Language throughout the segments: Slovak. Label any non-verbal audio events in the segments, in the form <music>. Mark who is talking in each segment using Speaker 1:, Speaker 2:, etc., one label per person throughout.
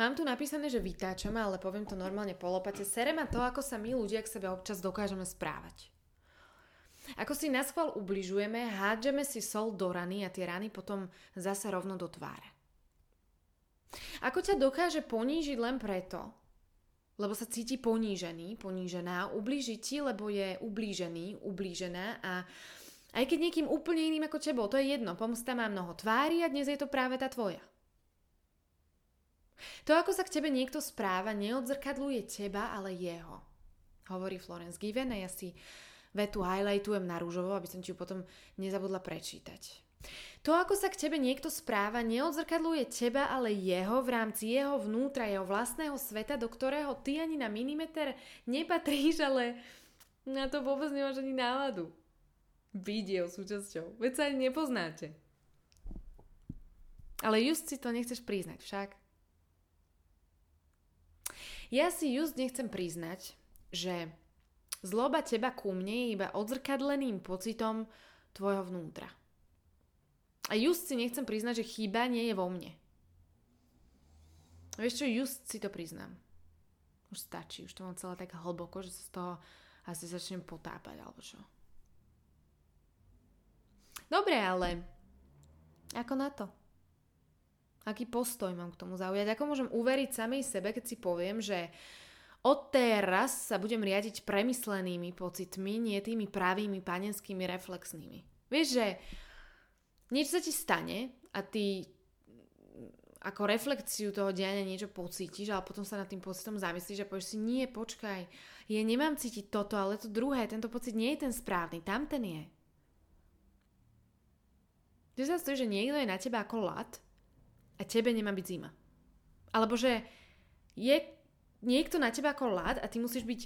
Speaker 1: Mám tu napísané, že vytáčame, ale poviem to normálne po lopate. Sere ma to, ako sa my ľudia k sebe občas dokážeme správať. Ako si na schvál ubližujeme, hádžeme si sol do rany a tie rany potom zase rovno do tváre. Ako ťa dokáže ponížiť len preto, lebo sa cíti ponížený, ponížená, ublíži ti, lebo je ublížený, ublížená a aj keď niekým úplne iným ako tebou, to je jedno, pomsta má mnoho tvári a dnes je to práve tá tvoja. To, ako sa k tebe niekto správa, neodzrkadluje teba, ale jeho. Hovorí Florence Given a ja si vetu highlightujem na rúžovo, aby som ti ju potom nezabudla prečítať. To, ako sa k tebe niekto správa, neodzrkadluje teba, ale jeho v rámci jeho vnútra, jeho vlastného sveta, do ktorého ty ani na milimeter nepatríš, ale na to vôbec nemáš ani náladu. Byť jeho súčasťou. Veď sa ani nepoznáte. Ale just si to nechceš priznať však. Ja si just nechcem priznať, že zloba teba ku mne je iba odzrkadleným pocitom tvojho vnútra. A just si nechcem priznať, že chyba nie je vo mne. Vieš čo, just si to priznám. Už stačí, už to mám celé tak hlboko, že sa z toho asi začnem potápať, alebo čo. Dobre, ale ako na to? Aký postoj mám k tomu zaujať? Ako môžem uveriť samej sebe, keď si poviem, že odteraz sa budem riadiť premyslenými pocitmi, nie tými pravými panenskými reflexnými. Vieš, že niečo sa ti stane a ty ako reflekciu toho diania niečo pocítiš, ale potom sa nad tým pocitom zamyslíš a povieš si, nie, počkaj, ja nemám cítiť toto, ale to druhé, tento pocit nie je ten správny, tam ten je. Ty sa stojí, že niekto je na teba ako lat a tebe nemá byť zima. Alebo že je niekto na teba ako lat a ty musíš byť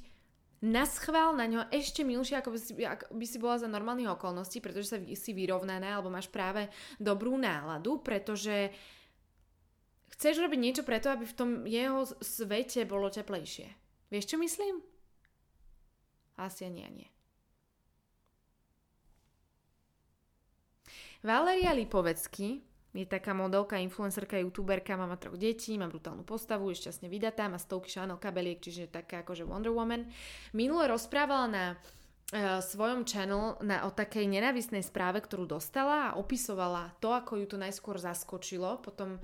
Speaker 1: naschvál na ňo ešte milšie, ako by si, ako by si bola za normálnych okolností, pretože sa si vyrovnaná alebo máš práve dobrú náladu, pretože chceš robiť niečo preto, aby v tom jeho svete bolo teplejšie. Vieš, čo myslím? Asi ani ja nie. Valeria Lipovecky je taká modelka, influencerka, youtuberka, má troch detí, má brutálnu postavu, je šťastne vydatá, má stovky Chanel kabeliek, čiže taká akože Wonder Woman. Minule rozprávala na uh, svojom channel na, o takej nenávisnej správe, ktorú dostala a opisovala to, ako ju to najskôr zaskočilo, potom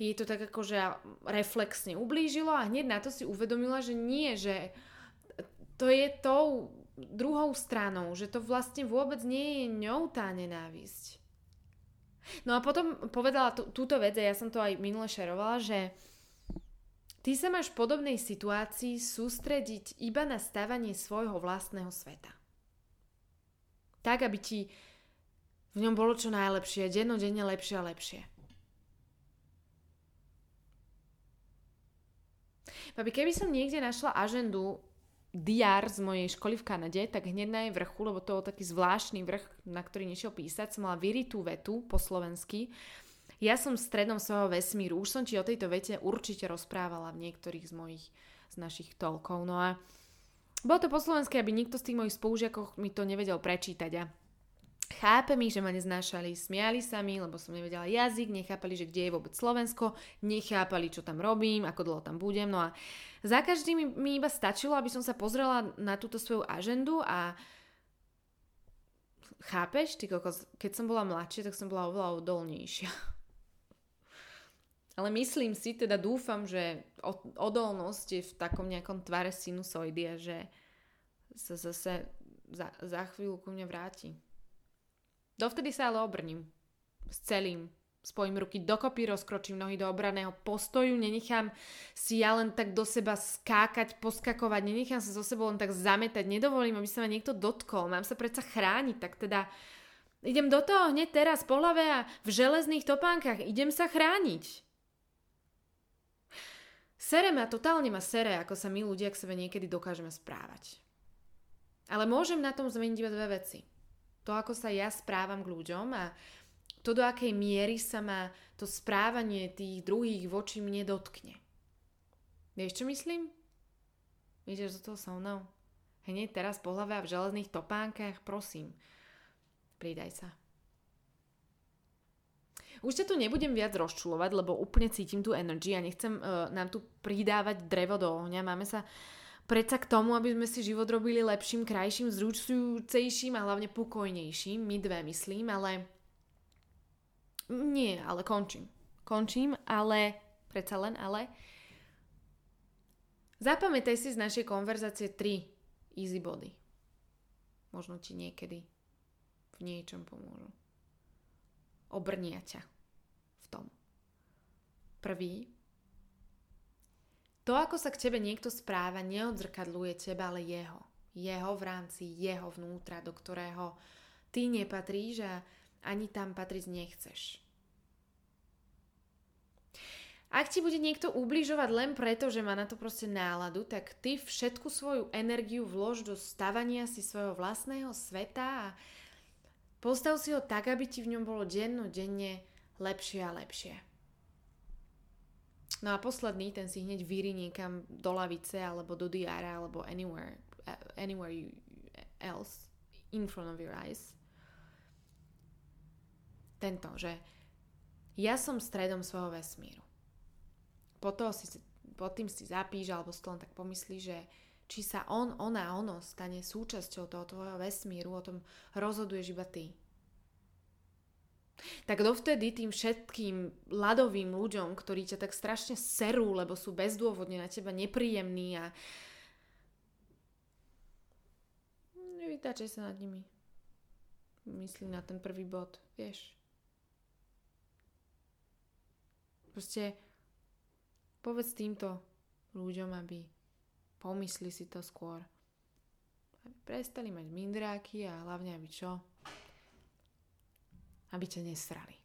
Speaker 1: jej to tak akože reflexne ublížilo a hneď na to si uvedomila, že nie, že to je tou druhou stranou, že to vlastne vôbec nie je ňou tá nenávisť No a potom povedala t- túto vec, a ja som to aj minule šerovala, že ty sa máš v podobnej situácii sústrediť iba na stavanie svojho vlastného sveta. Tak, aby ti v ňom bolo čo najlepšie, dennodenne lepšie a lepšie. Babi, keby som niekde našla ažendu diar z mojej školy v Kanade, tak hneď na jej vrchu, lebo to bol taký zvláštny vrch, na ktorý nešiel písať, som mala vyritú vetu po slovensky. Ja som stredom svojho vesmíru. Už som ti o tejto vete určite rozprávala v niektorých z mojich, z našich tolkov. No a bolo to po slovensky, aby nikto z tých mojich spolužiakov mi to nevedel prečítať a Chápem ich, že ma neznášali, smiali sa mi, lebo som nevedela jazyk, nechápali, že kde je vôbec Slovensko, nechápali, čo tam robím, ako dlho tam budem. No a za každým mi, mi iba stačilo, aby som sa pozrela na túto svoju agendu a chápeš, ty kokos, keď som bola mladšia, tak som bola oveľa odolnejšia. <laughs> Ale myslím si, teda dúfam, že odolnosť je v takom nejakom tvare sinusoidy a že sa zase za, za chvíľu ku mne vráti. Dovtedy sa ale obrním. S celým. Spojím ruky dokopy, rozkročím nohy do obraného postoju, nenechám si ja len tak do seba skákať, poskakovať, nenechám sa so sebou len tak zametať, nedovolím, aby sa ma niekto dotkol, mám sa predsa chrániť, tak teda idem do toho hneď teraz po hlave a v železných topánkach idem sa chrániť. Sere ma, totálne ma sere, ako sa my ľudia k sebe niekedy dokážeme správať. Ale môžem na tom zmeniť iba dve veci to, ako sa ja správam k ľuďom a to, do akej miery sa ma to správanie tých druhých voči mne dotkne. Vieš, čo myslím? Ideš do toho so mnou? Hneď teraz po hlave a v železných topánkach, prosím, pridaj sa. Už ťa tu nebudem viac rozčulovať, lebo úplne cítim tú energy a nechcem uh, nám tu pridávať drevo do ohňa. Máme sa predsa k tomu, aby sme si život robili lepším, krajším, zručujúcejším a hlavne pokojnejším. My dve myslím, ale... Nie, ale končím. Končím, ale... Predsa len, ale... Zapamätaj si z našej konverzácie tri easy body. Možno ti niekedy v niečom pomôžu obrnia ťa v tom. Prvý. To, ako sa k tebe niekto správa, neodzrkadluje teba, ale jeho. Jeho v rámci jeho vnútra, do ktorého ty nepatríš a ani tam patriť nechceš. Ak ti bude niekto ubližovať len preto, že má na to proste náladu, tak ty všetku svoju energiu vlož do stavania si svojho vlastného sveta a Postav si ho tak, aby ti v ňom bolo denne lepšie a lepšie. No a posledný, ten si hneď vyri niekam do lavice, alebo do diára, alebo anywhere, anywhere you, else in front of your eyes. Tento, že ja som stredom svojho vesmíru. Po, to si, po tým si zapíš, alebo si to len tak pomyslí, že či sa on, ona, ono stane súčasťou toho tvojho vesmíru, o tom rozhoduješ iba ty. Tak dovtedy tým všetkým ľadovým ľuďom, ktorí ťa tak strašne serú, lebo sú bezdôvodne na teba nepríjemní a nevytáčaj sa nad nimi. Myslí na ten prvý bod, vieš. Proste povedz týmto ľuďom, aby Pomysli si to skôr. Aby prestali mať mindráky a hlavne aby čo? Aby ťa nesrali.